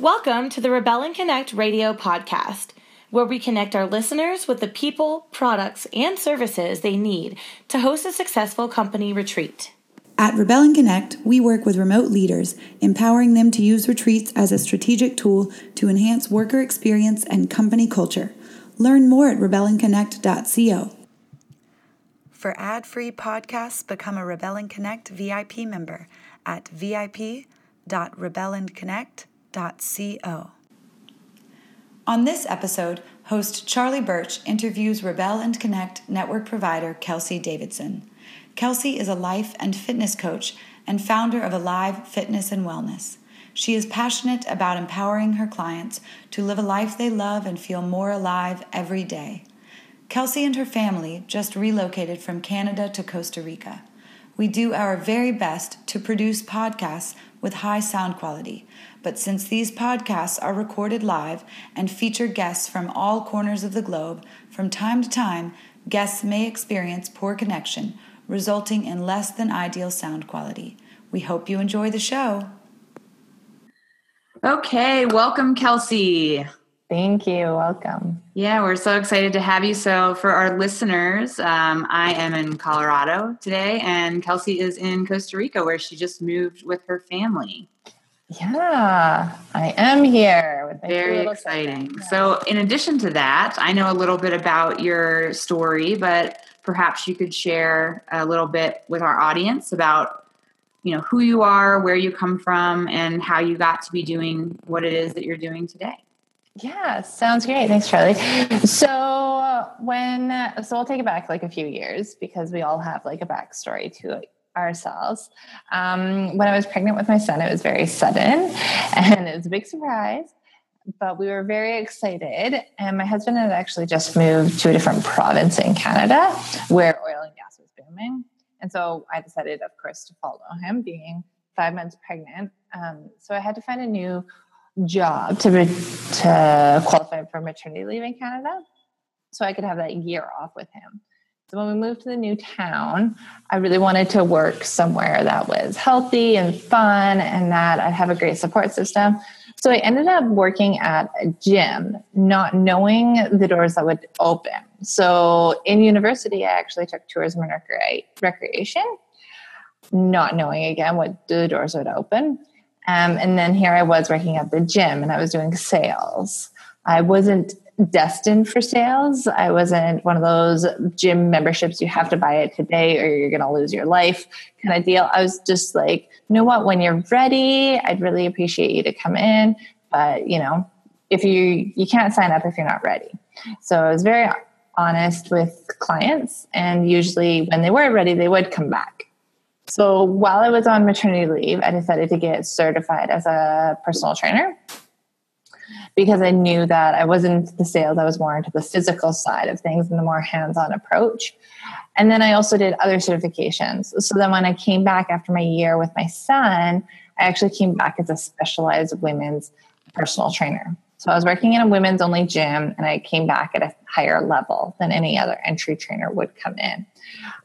Welcome to the Rebel and Connect radio podcast, where we connect our listeners with the people, products, and services they need to host a successful company retreat. At Rebel and Connect, we work with remote leaders, empowering them to use retreats as a strategic tool to enhance worker experience and company culture. Learn more at rebelandconnect.co. For ad free podcasts, become a Rebel and Connect VIP member at vip.rebelandconnect.com On this episode, host Charlie Birch interviews Rebel and Connect network provider Kelsey Davidson. Kelsey is a life and fitness coach and founder of Alive Fitness and Wellness. She is passionate about empowering her clients to live a life they love and feel more alive every day. Kelsey and her family just relocated from Canada to Costa Rica. We do our very best to produce podcasts with high sound quality but since these podcasts are recorded live and feature guests from all corners of the globe, from time to time, guests may experience poor connection, resulting in less than ideal sound quality. We hope you enjoy the show. Okay, welcome, Kelsey. Thank you. Welcome. Yeah, we're so excited to have you. So, for our listeners, um, I am in Colorado today, and Kelsey is in Costa Rica, where she just moved with her family. Yeah, I am here. Very exciting. Yeah. So, in addition to that, I know a little bit about your story, but perhaps you could share a little bit with our audience about you know who you are, where you come from, and how you got to be doing what it is that you're doing today. Yeah, sounds great. Thanks, Charlie. So when so I'll take it back like a few years because we all have like a backstory to it ourselves. Um, when I was pregnant with my son, it was very sudden and it was a big surprise, but we were very excited. And my husband had actually just moved to a different province in Canada where oil and gas was booming. And so I decided, of course, to follow him, being five months pregnant. Um, so I had to find a new job to, to qualify for maternity leave in Canada so I could have that year off with him. So when we moved to the new town, I really wanted to work somewhere that was healthy and fun and that I'd have a great support system. So I ended up working at a gym, not knowing the doors that would open. So in university, I actually took tourism and recreation, not knowing again what the doors would open. Um, and then here I was working at the gym and I was doing sales. I wasn't destined for sales. I wasn't one of those gym memberships you have to buy it today or you're going to lose your life kind of deal. I was just like, you know what, when you're ready, I'd really appreciate you to come in, but you know, if you you can't sign up if you're not ready. So I was very honest with clients and usually when they were ready, they would come back. So while I was on maternity leave, I decided to get certified as a personal trainer because I knew that I wasn't the sales, I was more into the physical side of things and the more hands on approach. And then I also did other certifications. So then when I came back after my year with my son, I actually came back as a specialized women's personal trainer. So I was working in a women's only gym and I came back at a higher level than any other entry trainer would come in.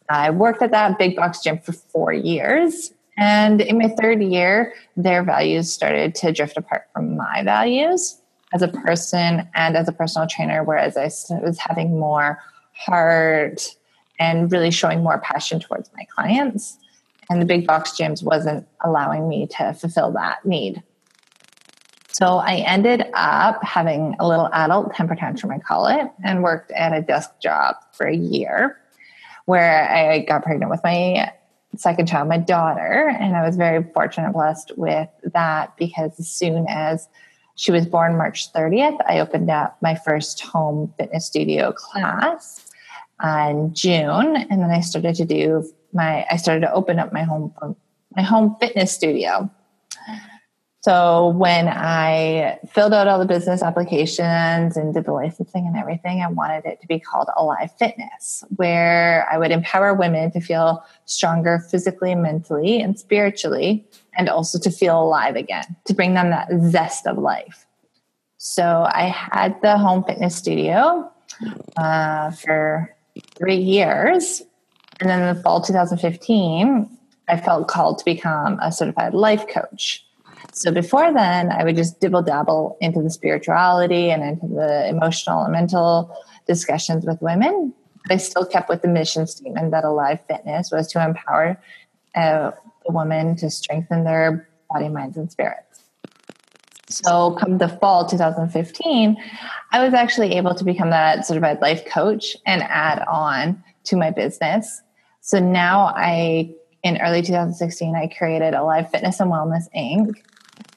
I worked at that big box gym for four years. And in my third year, their values started to drift apart from my values as a person and as a personal trainer, whereas I was having more heart and really showing more passion towards my clients. And the big box gyms wasn't allowing me to fulfill that need. So I ended up having a little adult temper tantrum, I call it, and worked at a desk job for a year where I got pregnant with my second child, my daughter. And I was very fortunate and blessed with that because as soon as she was born March 30th. I opened up my first home fitness studio class in June, and then I started to do my. I started to open up my home my home fitness studio. So when I filled out all the business applications and did the licensing and everything, I wanted it to be called Alive Fitness, where I would empower women to feel stronger physically, mentally, and spiritually and also to feel alive again, to bring them that zest of life. So I had the home fitness studio uh, for three years. And then in the fall 2015, I felt called to become a certified life coach. So before then, I would just dibble dabble into the spirituality and into the emotional and mental discussions with women. I still kept with the mission statement that Alive Fitness was to empower uh, a woman to strengthen their body, minds, and spirits. So, come the fall 2015, I was actually able to become that certified life coach and add on to my business. So now I, in early 2016, I created Alive Fitness and Wellness Inc.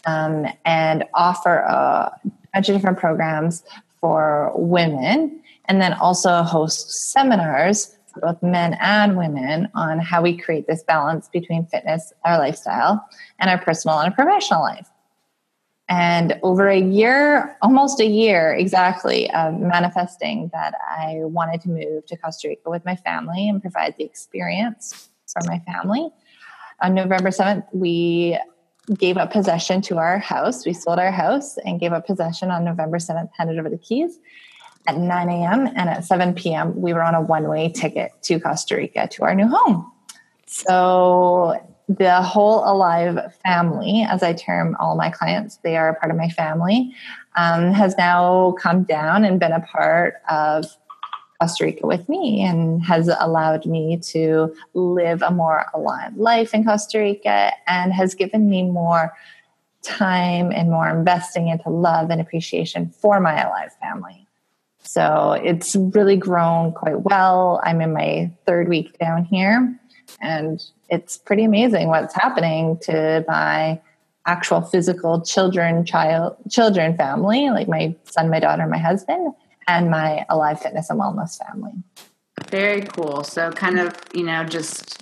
Um, and offer a bunch of different programs for women, and then also host seminars for both men and women on how we create this balance between fitness, our lifestyle, and our personal and professional life. And over a year, almost a year exactly, of manifesting that I wanted to move to Costa Rica with my family and provide the experience for my family. On November 7th, we gave up possession to our house. We sold our house and gave up possession on November 7th, handed over the keys at 9 a.m. And at 7 p.m., we were on a one way ticket to Costa Rica to our new home. So the whole alive family, as I term all my clients, they are a part of my family, um, has now come down and been a part of Costa Rica with me and has allowed me to live a more alive life in Costa Rica and has given me more time and more investing into love and appreciation for my alive family. So it's really grown quite well. I'm in my third week down here and it's pretty amazing what's happening to my actual physical children child children family like my son my daughter my husband and my alive fitness and wellness family. Very cool. So kind of you know just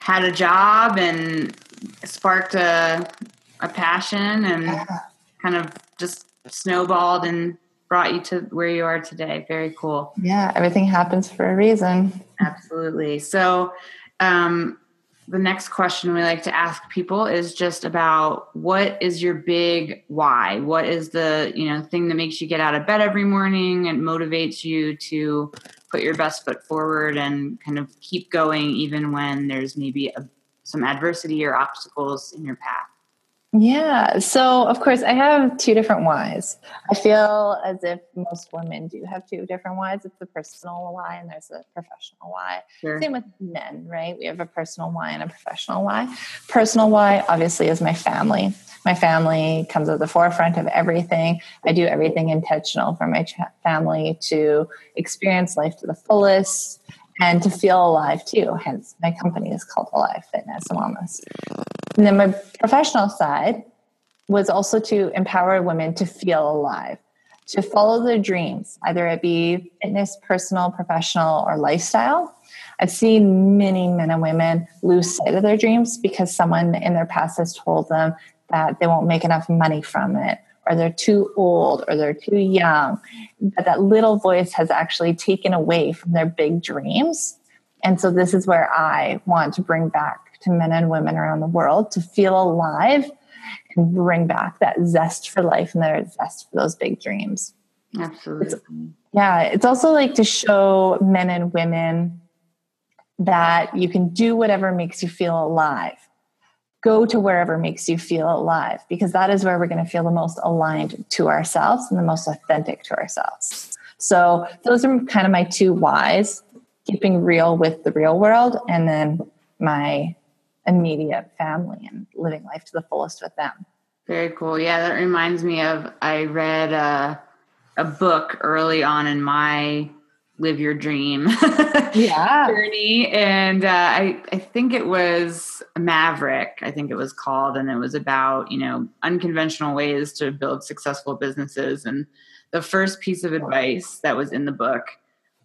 had a job and sparked a a passion and yeah. kind of just snowballed and brought you to where you are today. Very cool. Yeah everything happens for a reason. Absolutely. So um, the next question we like to ask people is just about what is your big why? What is the you know thing that makes you get out of bed every morning and motivates you to put your best foot forward and kind of keep going even when there's maybe a, some adversity or obstacles in your path yeah. So, of course, I have two different whys. I feel as if most women do have two different whys. It's a personal why and there's a professional why. Sure. Same with men, right? We have a personal why and a professional why. Personal why, obviously, is my family. My family comes at the forefront of everything. I do everything intentional for my family to experience life to the fullest and to feel alive too. Hence, my company is called Alive Fitness and Wellness. And then my professional side was also to empower women to feel alive, to follow their dreams, either it be fitness, personal, professional, or lifestyle. I've seen many men and women lose sight of their dreams because someone in their past has told them that they won't make enough money from it or they're too old or they're too young. But that little voice has actually taken away from their big dreams. And so this is where I want to bring back to men and women around the world to feel alive and bring back that zest for life and that zest for those big dreams. Absolutely. It's, yeah, it's also like to show men and women that you can do whatever makes you feel alive go to wherever makes you feel alive because that is where we're going to feel the most aligned to ourselves and the most authentic to ourselves. So those are kind of my two whys keeping real with the real world and then my immediate family and living life to the fullest with them. Very cool. Yeah, that reminds me of I read a, a book early on in my live your dream yeah. journey. And uh, I, I think it was Maverick, I think it was called, and it was about, you know, unconventional ways to build successful businesses. And the first piece of advice that was in the book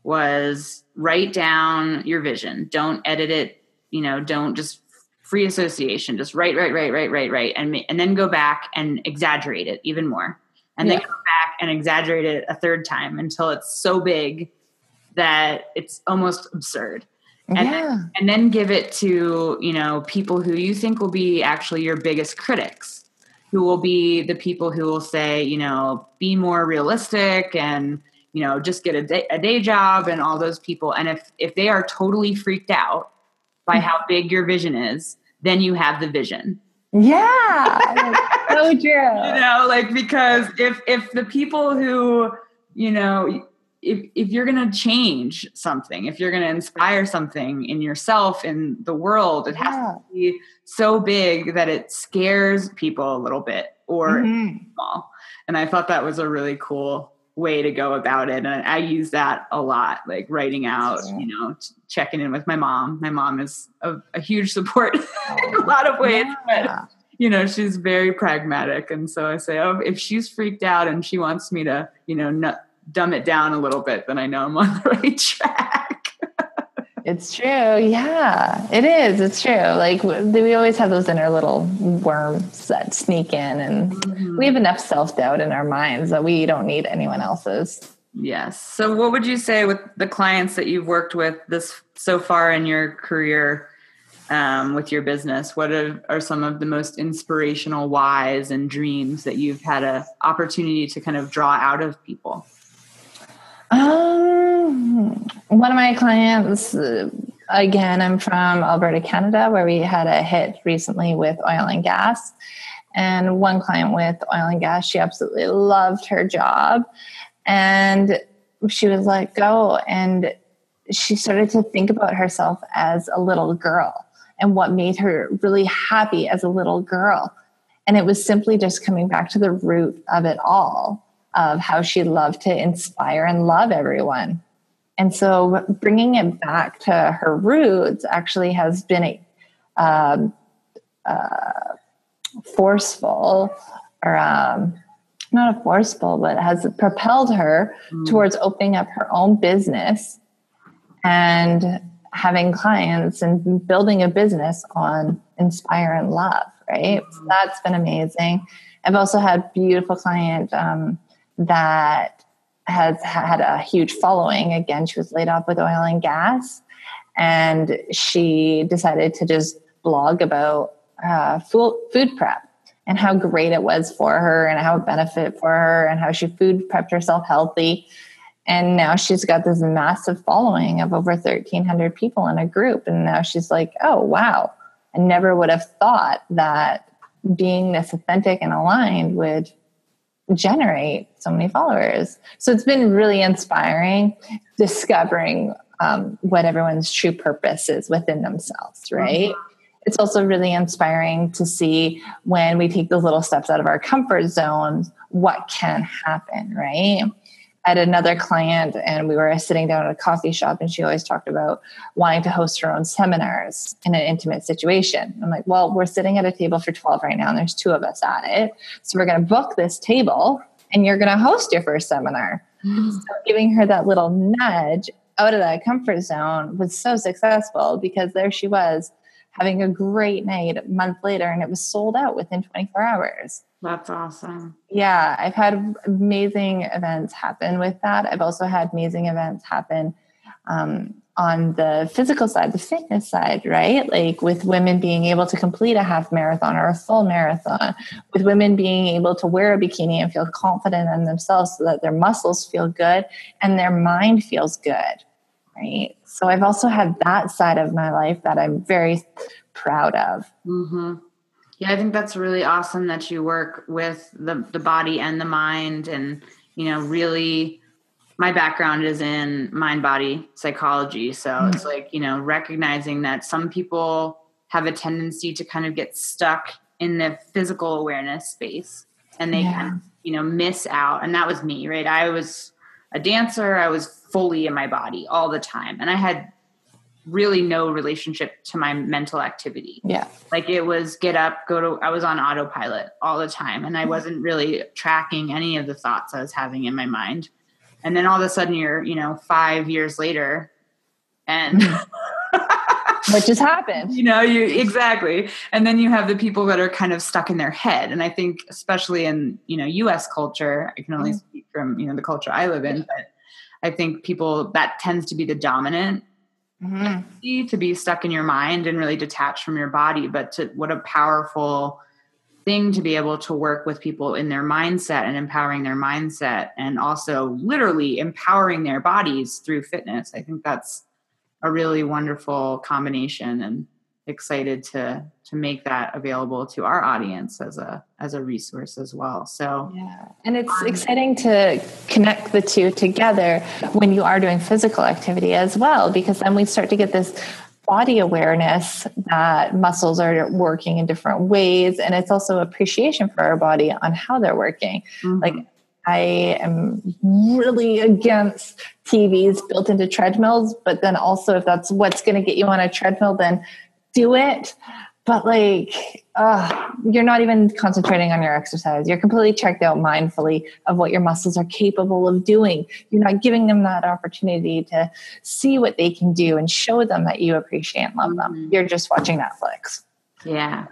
was write down your vision. Don't edit it, you know, don't just free association, just write, write, write, write, write, write, and, and then go back and exaggerate it even more. And yeah. then go back and exaggerate it a third time until it's so big that it's almost absurd. And, yeah. and then give it to, you know, people who you think will be actually your biggest critics, who will be the people who will say, you know, be more realistic and, you know, just get a day, a day job and all those people. And if, if they are totally freaked out by how big your vision is, then you have the vision. Yeah. so true. You know, like because if if the people who, you know, if if you're going to change something, if you're going to inspire something in yourself in the world, it has yeah. to be so big that it scares people a little bit or mm-hmm. small. And I thought that was a really cool way to go about it. And I use that a lot, like writing out, you know, checking in with my mom. My mom is a, a huge support in a oh, lot of ways, but you know, she's very pragmatic. And so I say, oh, if she's freaked out and she wants me to, you know, n- dumb it down a little bit, then I know I'm on the right track. It's true. Yeah, it is. It's true. Like we always have those inner little worms that sneak in, and mm-hmm. we have enough self doubt in our minds that we don't need anyone else's. Yes. So, what would you say with the clients that you've worked with this so far in your career um, with your business? What are, are some of the most inspirational whys and dreams that you've had an opportunity to kind of draw out of people? Um, one of my clients, again, I'm from Alberta, Canada, where we had a hit recently with oil and gas. And one client with oil and gas, she absolutely loved her job. And she was let go. And she started to think about herself as a little girl and what made her really happy as a little girl. And it was simply just coming back to the root of it all of how she loved to inspire and love everyone. And so bringing it back to her roots actually has been a um, uh, forceful or um, not a forceful, but has propelled her mm. towards opening up her own business and having clients and building a business on inspire and love, right? Mm. So that's been amazing. I've also had beautiful client um, that has had a huge following. Again, she was laid off with oil and gas, and she decided to just blog about uh, food, prep and how great it was for her and how it benefited for her and how she food prepped herself healthy. And now she's got this massive following of over 1,300 people in a group. And now she's like, oh, wow, I never would have thought that being this authentic and aligned would generate so many followers. So it's been really inspiring discovering um, what everyone's true purpose is within themselves, right? Mm-hmm. It's also really inspiring to see when we take those little steps out of our comfort zones, what can happen, right? Had another client and we were sitting down at a coffee shop and she always talked about wanting to host her own seminars in an intimate situation. I'm like, well, we're sitting at a table for 12 right now and there's two of us at it. So we're going to book this table and you're going to host your first seminar. Mm-hmm. So giving her that little nudge out of that comfort zone was so successful because there she was having a great night a month later and it was sold out within 24 hours. That's awesome. Yeah, I've had amazing events happen with that. I've also had amazing events happen um, on the physical side, the fitness side, right? Like with women being able to complete a half marathon or a full marathon, with women being able to wear a bikini and feel confident in themselves so that their muscles feel good and their mind feels good, right? So I've also had that side of my life that I'm very proud of. Mm-hmm. Yeah, I think that's really awesome that you work with the the body and the mind and you know really my background is in mind body psychology. So mm-hmm. it's like you know recognizing that some people have a tendency to kind of get stuck in the physical awareness space and they yeah. can you know miss out. And that was me right? I was a dancer. I was fully in my body all the time. And i had really no relationship to my mental activity. Yeah. Like it was get up, go to, I was on autopilot all the time and I mm-hmm. wasn't really tracking any of the thoughts I was having in my mind. And then all of a sudden you're, you know, five years later and. what just happened you know you exactly and then you have the people that are kind of stuck in their head and i think especially in you know us culture i can only mm-hmm. speak from you know the culture i live in but i think people that tends to be the dominant mm-hmm. to be stuck in your mind and really detached from your body but to what a powerful thing to be able to work with people in their mindset and empowering their mindset and also literally empowering their bodies through fitness i think that's a really wonderful combination and excited to to make that available to our audience as a as a resource as well. So yeah. And it's um, exciting to connect the two together when you are doing physical activity as well because then we start to get this body awareness that muscles are working in different ways and it's also appreciation for our body on how they're working. Mm-hmm. like I am really against TVs built into treadmills, but then also if that's what's going to get you on a treadmill, then do it. But like, uh, you're not even concentrating on your exercise. You're completely checked out mindfully of what your muscles are capable of doing. You're not giving them that opportunity to see what they can do and show them that you appreciate and love them. Mm-hmm. You're just watching Netflix. Yeah.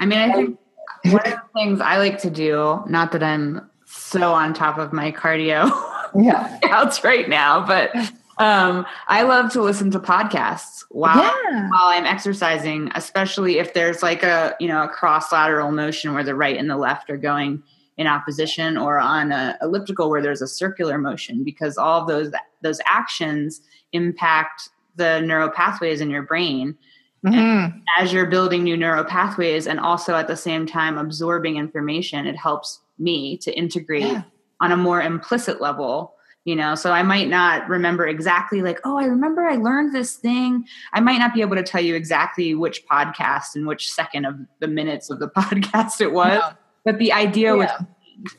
I mean, I think one of the things I like to do, not that I'm so on top of my cardio yeah. outs right now, but um, I love to listen to podcasts while yeah. while I'm exercising, especially if there's like a you know a cross lateral motion where the right and the left are going in opposition, or on a elliptical where there's a circular motion, because all those those actions impact the neural pathways in your brain. Mm-hmm. As you're building new neural pathways and also at the same time absorbing information, it helps me to integrate yeah. on a more implicit level you know so i might not remember exactly like oh i remember i learned this thing i might not be able to tell you exactly which podcast and which second of the minutes of the podcast it was no. but the idea yeah. was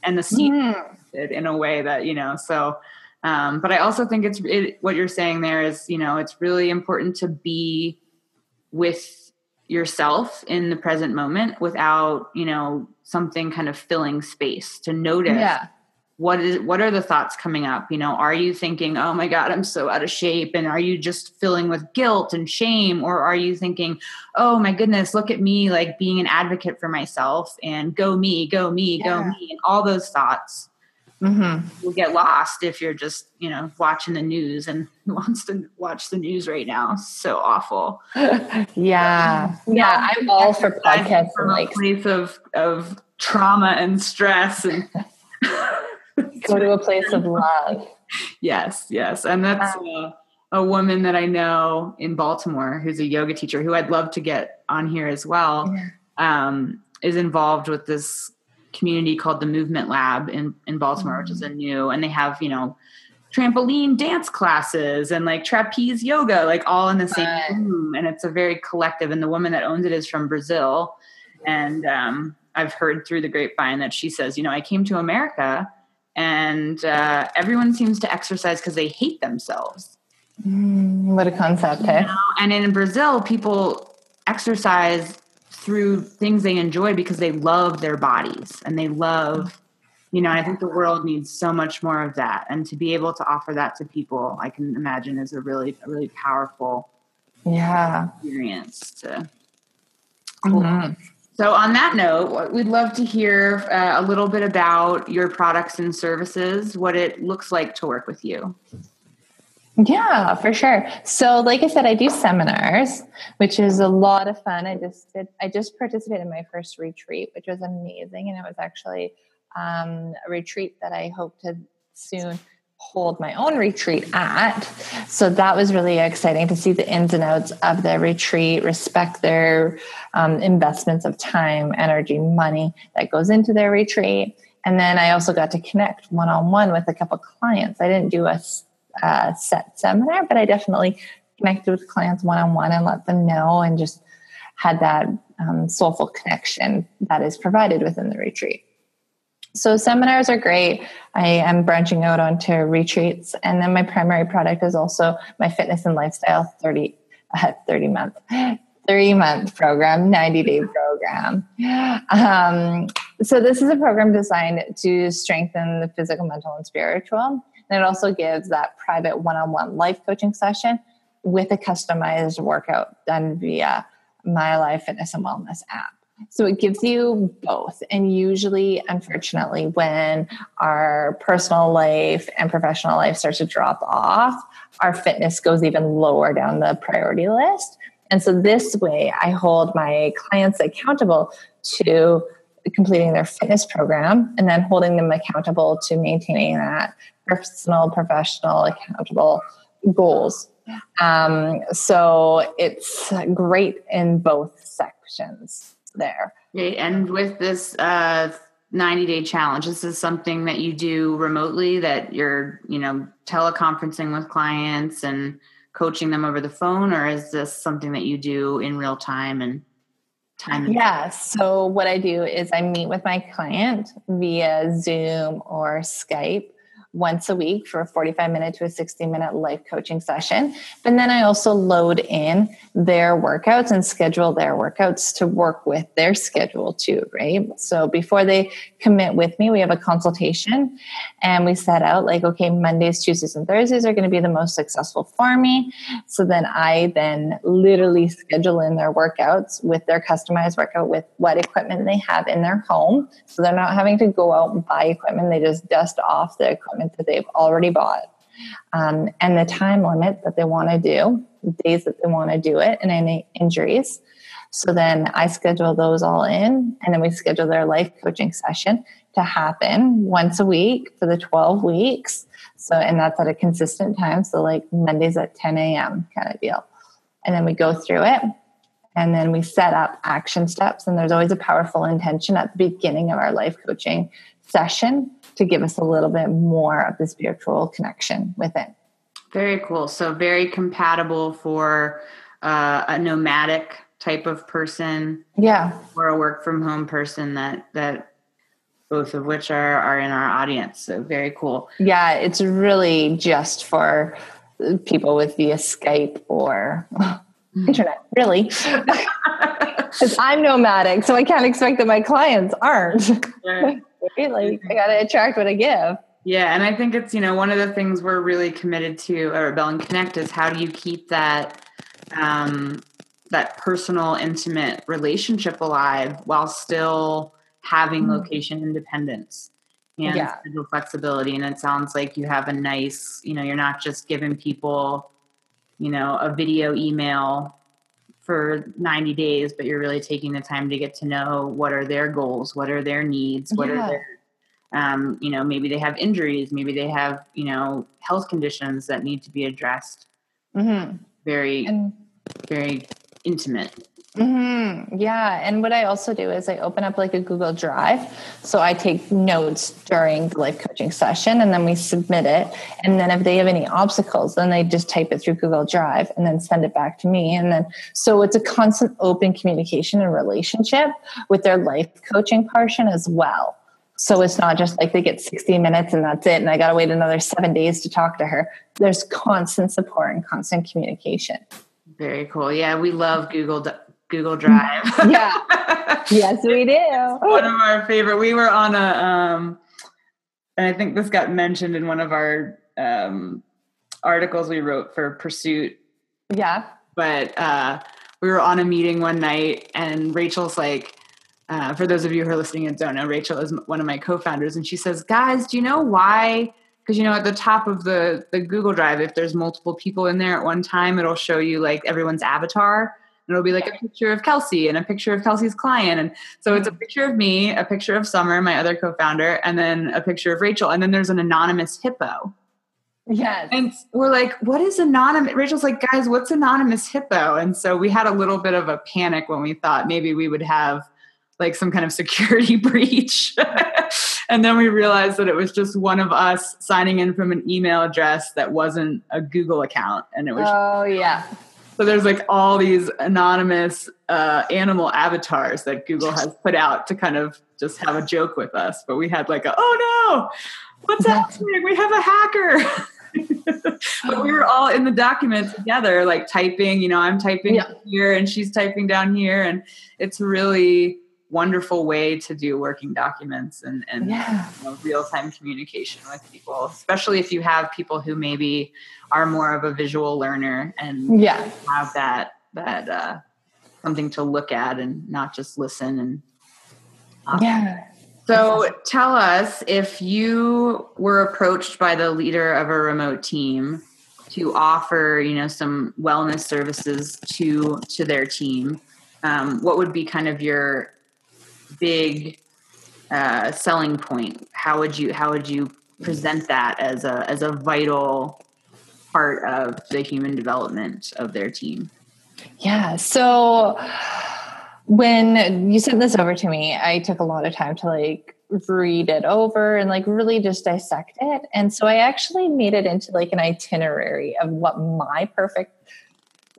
and the scene mm. in a way that you know so um, but i also think it's it, what you're saying there is you know it's really important to be with yourself in the present moment without you know something kind of filling space to notice yeah. What is what are the thoughts coming up? You know are you thinking oh my god i'm so out of shape and are you just filling with guilt and shame? Or are you thinking oh my goodness look at me like being an advocate for myself and go me go me yeah. go me and all those thoughts mm-hmm. will get lost if you're just you know watching the news and who wants to watch the news right now. So awful. Yeah. Yeah. I'm all for podcasts from like a place of of trauma and stress and go to a place of love yes yes and that's uh, a woman that i know in baltimore who's a yoga teacher who i'd love to get on here as well um, is involved with this community called the Movement Lab in, in Baltimore, mm-hmm. which is a new, and they have, you know, trampoline dance classes and like trapeze yoga, like all in the same room. And it's a very collective. And the woman that owns it is from Brazil. And um, I've heard through the grapevine that she says, you know, I came to America and uh, everyone seems to exercise because they hate themselves. Mm, what a concept, hey? You know? And in Brazil, people exercise through things they enjoy because they love their bodies and they love you know i think the world needs so much more of that and to be able to offer that to people i can imagine is a really a really powerful yeah experience to mm-hmm. So on that note we'd love to hear uh, a little bit about your products and services what it looks like to work with you yeah, for sure. So, like I said, I do seminars, which is a lot of fun. I just did. I just participated in my first retreat, which was amazing, and it was actually um, a retreat that I hope to soon hold my own retreat at. So that was really exciting to see the ins and outs of the retreat, respect their um, investments of time, energy, money that goes into their retreat. And then I also got to connect one on one with a couple clients. I didn't do a uh, set seminar, but I definitely connected with clients one on one and let them know and just had that um, soulful connection that is provided within the retreat. So seminars are great. I am branching out onto retreats, and then my primary product is also my fitness and lifestyle 30, uh, 30 month, three month program, 90 day program. Um, so this is a program designed to strengthen the physical, mental, and spiritual and it also gives that private one on one life coaching session with a customized workout done via My Alive Fitness and Wellness app. So it gives you both. And usually, unfortunately, when our personal life and professional life starts to drop off, our fitness goes even lower down the priority list. And so this way, I hold my clients accountable to completing their fitness program and then holding them accountable to maintaining that personal, professional, accountable goals Um, so it's great in both sections there. Okay, and with this uh, 90 day challenge, this is something that you do remotely that you're, you know, teleconferencing with clients and coaching them over the phone, or is this something that you do in real time and time? Yeah. So what I do is I meet with my client via Zoom or Skype once a week for a 45 minute to a 60 minute life coaching session. And then I also load in their workouts and schedule their workouts to work with their schedule too, right? So before they commit with me, we have a consultation and we set out like, okay, Mondays, Tuesdays, and Thursdays are going to be the most successful for me. So then I then literally schedule in their workouts with their customized workout with what equipment they have in their home. So they're not having to go out and buy equipment. They just dust off the equipment equipment that they've already bought um, and the time limit that they want to do, days that they want to do it, and any injuries. So then I schedule those all in, and then we schedule their life coaching session to happen once a week for the 12 weeks. So, and that's at a consistent time. So, like Mondays at 10 a.m. kind of deal. And then we go through it and then we set up action steps. And there's always a powerful intention at the beginning of our life coaching session to give us a little bit more of the spiritual connection with it. Very cool. So, very compatible for uh, a nomadic type of person. Yeah. Or a work from home person that, that both of which are, are in our audience. So, very cool. Yeah. It's really just for people with via Skype or mm. internet, really. Because I'm nomadic, so I can't expect that my clients aren't. Right? Like I gotta attract what I give. Yeah, and I think it's you know one of the things we're really committed to at Rebel and Connect is how do you keep that um, that personal, intimate relationship alive while still having mm-hmm. location independence and yeah. schedule flexibility. And it sounds like you have a nice, you know, you're not just giving people, you know, a video email for 90 days, but you're really taking the time to get to know what are their goals, what are their needs, what yeah. are their, um, you know, maybe they have injuries, maybe they have, you know, health conditions that need to be addressed. Mm-hmm. Very, and, very intimate. Mm-hmm. Yeah. And what I also do is I open up like a Google Drive. So I take notes during the life coaching session and then we submit it. And then if they have any obstacles, then they just type it through Google Drive and then send it back to me. And then so it's a constant open communication and relationship with their life coaching portion as well. So it's not just like they get 60 minutes and that's it. And I got to wait another seven days to talk to her. There's constant support and constant communication. Very cool. Yeah, we love Google Google Drive. yeah. yes, we do. one of our favorite. We were on a, um, and I think this got mentioned in one of our um, articles we wrote for Pursuit. Yeah. But uh, we were on a meeting one night, and Rachel's like, uh, for those of you who are listening and don't know, Rachel is one of my co-founders, and she says, "Guys, do you know why?" Because you know, at the top of the the Google Drive, if there's multiple people in there at one time, it'll show you like everyone's avatar and it'll be like a picture of Kelsey and a picture of Kelsey's client. And so it's a mm-hmm. picture of me, a picture of Summer, my other co-founder, and then a picture of Rachel. And then there's an anonymous hippo. Yes. And we're like, what is anonymous? Rachel's like, guys, what's anonymous hippo? And so we had a little bit of a panic when we thought maybe we would have like some kind of security breach. and then we realized that it was just one of us signing in from an email address that wasn't a Google account. And it was Oh yeah. So there's like all these anonymous uh, animal avatars that Google has put out to kind of just have a joke with us. But we had like a, oh no, what's happening? We have a hacker. but we were all in the document together, like typing, you know, I'm typing yeah. here and she's typing down here. And it's really wonderful way to do working documents and, and yeah. you know, real-time communication with people especially if you have people who maybe are more of a visual learner and yeah. have that that uh, something to look at and not just listen and um, yeah so tell us if you were approached by the leader of a remote team to offer you know some wellness services to to their team um, what would be kind of your big uh, selling point? How would you how would you present that as a as a vital part of the human development of their team? Yeah. So when you sent this over to me, I took a lot of time to like read it over and like really just dissect it. And so I actually made it into like an itinerary of what my perfect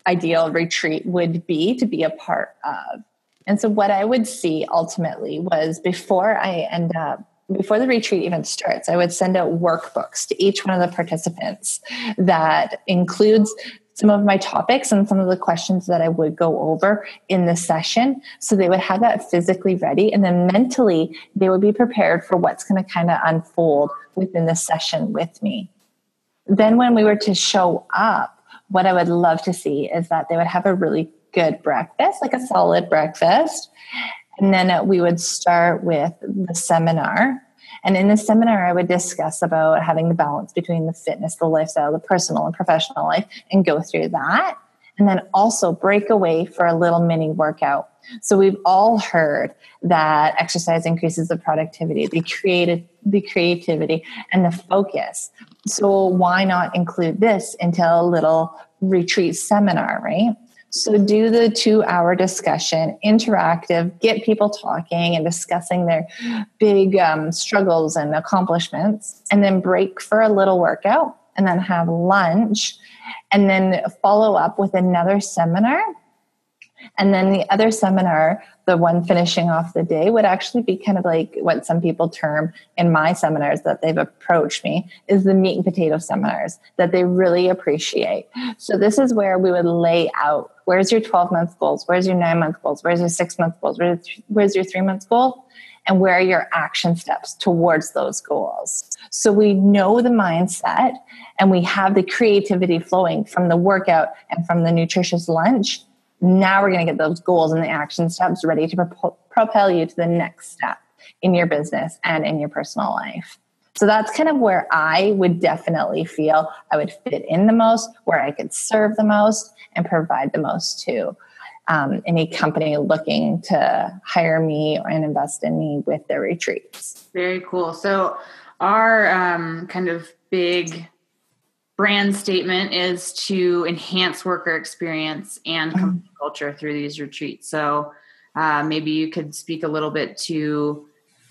ideal retreat would be to be a part of. And so what I would see ultimately was before I end up before the retreat even starts, I would send out workbooks to each one of the participants that includes some of my topics and some of the questions that I would go over in the session. So they would have that physically ready and then mentally they would be prepared for what's going to kind of unfold within the session with me. Then when we were to show up, what I would love to see is that they would have a really good breakfast, like a solid breakfast. And then uh, we would start with the seminar and in the seminar, I would discuss about having the balance between the fitness, the lifestyle, the personal and professional life, and go through that. And then also break away for a little mini workout. So we've all heard that exercise increases the productivity, the creative, the creativity, and the focus. So why not include this into a little retreat seminar, right? So, do the two hour discussion, interactive, get people talking and discussing their big um, struggles and accomplishments, and then break for a little workout, and then have lunch, and then follow up with another seminar and then the other seminar, the one finishing off the day, would actually be kind of like what some people term in my seminars that they've approached me is the meat and potato seminars that they really appreciate. So this is where we would lay out where's your 12 month goals, where's your nine month goals, where's your six month goals, where's your three month goal, and where are your action steps towards those goals. So we know the mindset and we have the creativity flowing from the workout and from the nutritious lunch. Now we're going to get those goals and the action steps ready to pro- propel you to the next step in your business and in your personal life. So that's kind of where I would definitely feel I would fit in the most, where I could serve the most and provide the most to um, any company looking to hire me and invest in me with their retreats. Very cool. So, our um, kind of big brand statement is to enhance worker experience and mm-hmm. company culture through these retreats. So uh, maybe you could speak a little bit to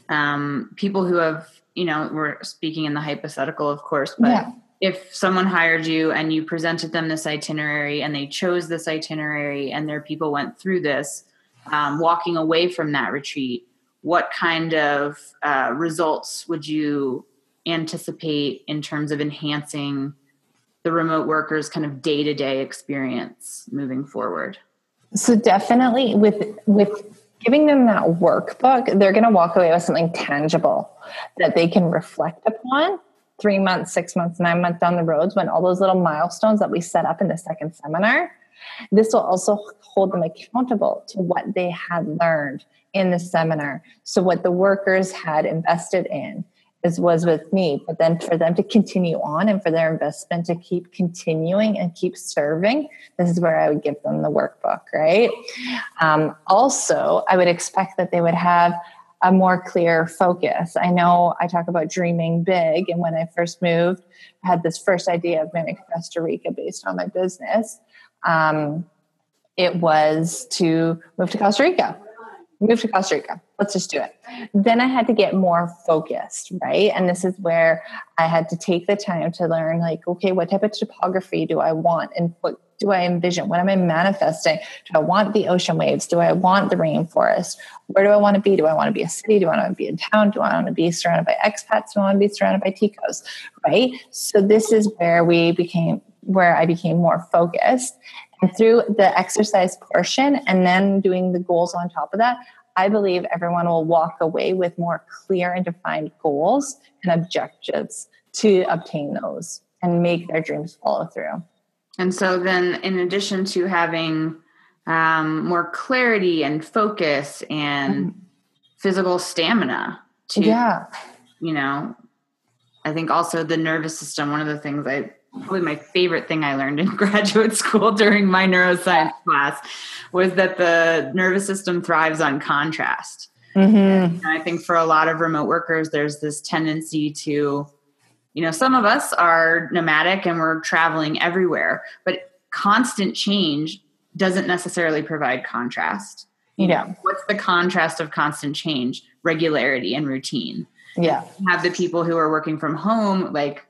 um, people who have, you know, we're speaking in the hypothetical, of course, but yeah. if someone hired you and you presented them this itinerary and they chose this itinerary and their people went through this, um, walking away from that retreat, what kind of uh, results would you anticipate in terms of enhancing the remote workers kind of day-to-day experience moving forward so definitely with with giving them that workbook they're going to walk away with something tangible that they can reflect upon three months six months nine months down the roads when all those little milestones that we set up in the second seminar this will also hold them accountable to what they had learned in the seminar. So what the workers had invested in is was with me but then for them to continue on and for their investment to keep continuing and keep serving this is where i would give them the workbook right? Um, also i would expect that they would have a more clear focus. I know i talk about dreaming big and when i first moved i had this first idea of moving to costa rica based on my business. Um, it was to move to costa rica move to Costa Rica. Let's just do it. Then I had to get more focused, right? And this is where I had to take the time to learn, like, okay, what type of topography do I want? And what do I envision? What am I manifesting? Do I want the ocean waves? Do I want the rainforest? Where do I want to be? Do I want to be a city? Do I want to be in town? Do I want to be surrounded by expats? Do I want to be surrounded by ticos? Right? So this is where we became where I became more focused. And through the exercise portion and then doing the goals on top of that, I believe everyone will walk away with more clear and defined goals and objectives to obtain those and make their dreams follow through. And so, then, in addition to having um, more clarity and focus and mm-hmm. physical stamina, to, yeah, you know, I think also the nervous system. One of the things I probably my favorite thing I learned in graduate school during my neuroscience class was that the nervous system thrives on contrast. Mm-hmm. I think for a lot of remote workers, there's this tendency to you know, some of us are nomadic and we're traveling everywhere, but constant change doesn't necessarily provide contrast. You yeah. Know, what's the contrast of constant change? Regularity and routine. Yeah. You have the people who are working from home, like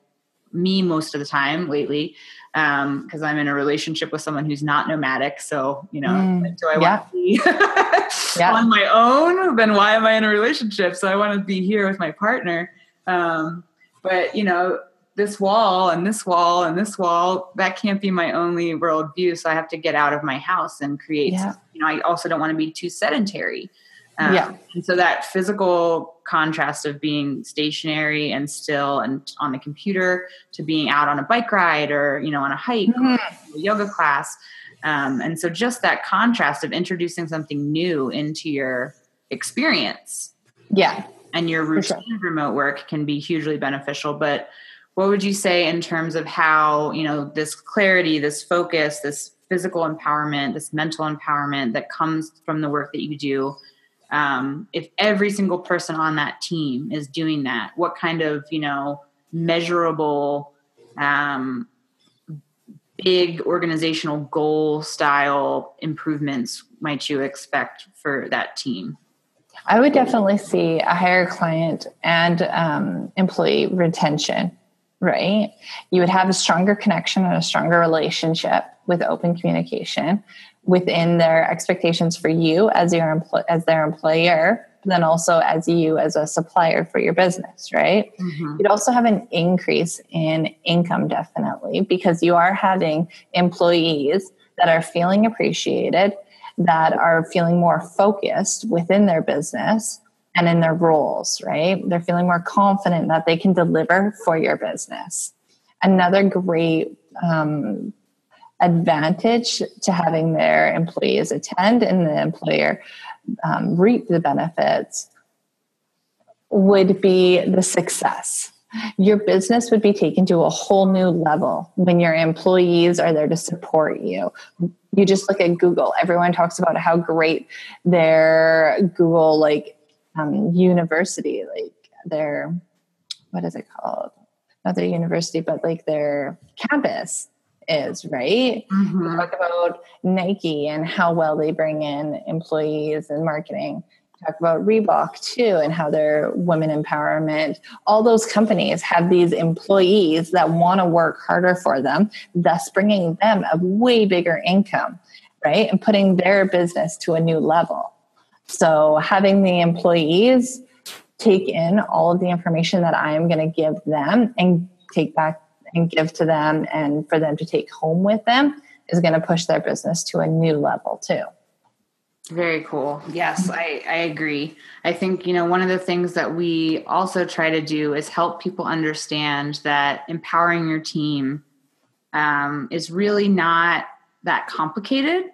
me most of the time lately, because um, I'm in a relationship with someone who's not nomadic. So, you know, mm, do I yeah. want to be yeah. on my own? Then why am I in a relationship? So I want to be here with my partner. Um, but, you know, this wall and this wall and this wall that can't be my only worldview so i have to get out of my house and create yeah. you know i also don't want to be too sedentary um, yeah and so that physical contrast of being stationary and still and on the computer to being out on a bike ride or you know on a hike mm-hmm. a yoga class um, and so just that contrast of introducing something new into your experience yeah and your routine sure. remote work can be hugely beneficial but what would you say in terms of how you know this clarity this focus this physical empowerment this mental empowerment that comes from the work that you do um, if every single person on that team is doing that what kind of you know measurable um, big organizational goal style improvements might you expect for that team? I would definitely see a higher client and um, employee retention right? You would have a stronger connection and a stronger relationship with open communication within their expectations for you as your empl- as their employer, then also as you as a supplier for your business, right? Mm-hmm. You'd also have an increase in income definitely because you are having employees that are feeling appreciated, that are feeling more focused within their business and in their roles, right? They're feeling more confident that they can deliver for your business. Another great um, advantage to having their employees attend and the employer um, reap the benefits would be the success. Your business would be taken to a whole new level when your employees are there to support you. You just look at Google. Everyone talks about how great their Google like um, university, like their what is it called? Not their university, but like their campus is, right? Mm-hmm. Talk about Nike and how well they bring in employees and marketing. Talk about Reebok too and how their women empowerment. All those companies have these employees that want to work harder for them, thus bringing them a way bigger income, right? And putting their business to a new level. So having the employees take in all of the information that I am going to give them and take back and give to them and for them to take home with them is going to push their business to a new level too. Very cool. Yes, I, I agree. I think, you know, one of the things that we also try to do is help people understand that empowering your team um, is really not that complicated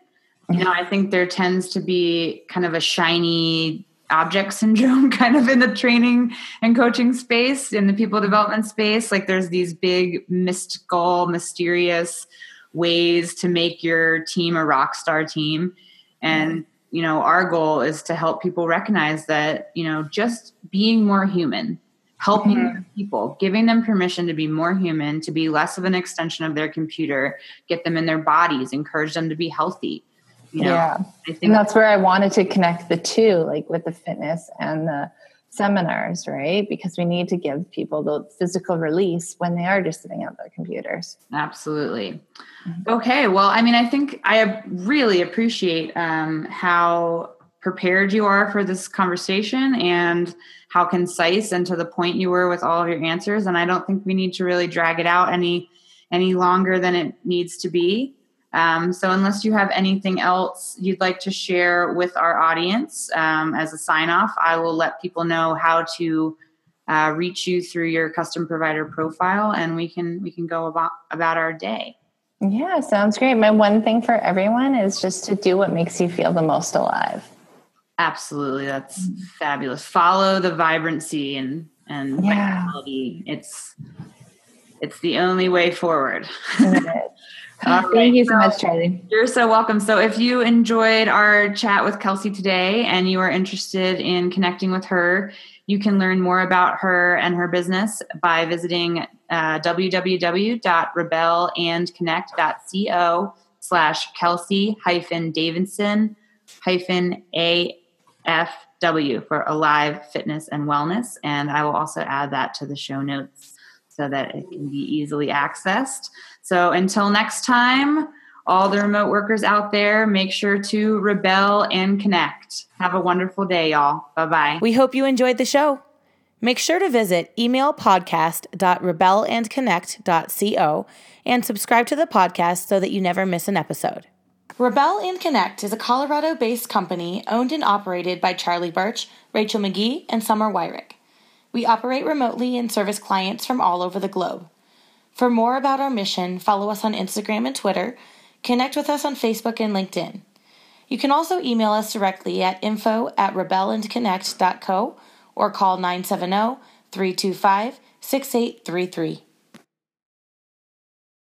you know i think there tends to be kind of a shiny object syndrome kind of in the training and coaching space in the people development space. Like there's these big mystical mysterious ways to make your team a rock star team. And you know our goal is to help people recognize that you know just being more human helping mm-hmm. people giving them permission to be more human to be less of an extension of their computer get them in their bodies encourage them to be healthy you know, yeah. and that's where I wanted to connect the two, like with the fitness and the seminars, right? Because we need to give people the physical release when they are just sitting at their computers. Absolutely. Mm-hmm. Okay. Well, I mean, I think I really appreciate um, how prepared you are for this conversation and how concise and to the point you were with all of your answers. And I don't think we need to really drag it out any any longer than it needs to be. Um, so, unless you have anything else you'd like to share with our audience um, as a sign off, I will let people know how to uh, reach you through your custom provider profile, and we can we can go about about our day. Yeah, sounds great. My one thing for everyone is just to do what makes you feel the most alive. Absolutely, that's mm-hmm. fabulous. Follow the vibrancy and and yeah. vitality. It's it's the only way forward. Thank you so much, Charlie. You're so welcome. So, if you enjoyed our chat with Kelsey today and you are interested in connecting with her, You can learn more about her and her business by visiting uh, www.rebelandconnect.co slash Kelsey hyphen Davidson hyphen AFW for Alive Fitness and Wellness. And I will also add that to the show notes so that it can be easily accessed. So until next time, all the remote workers out there, make sure to rebel and connect. Have a wonderful day, y'all. Bye bye. We hope you enjoyed the show. Make sure to visit emailpodcast.rebelandconnect.co and subscribe to the podcast so that you never miss an episode. Rebel and Connect is a Colorado based company owned and operated by Charlie Birch, Rachel McGee, and Summer Wyrick. We operate remotely and service clients from all over the globe. For more about our mission, follow us on Instagram and Twitter, connect with us on Facebook and LinkedIn. You can also email us directly at info at rebelandconnect.co or call 970 325 6833.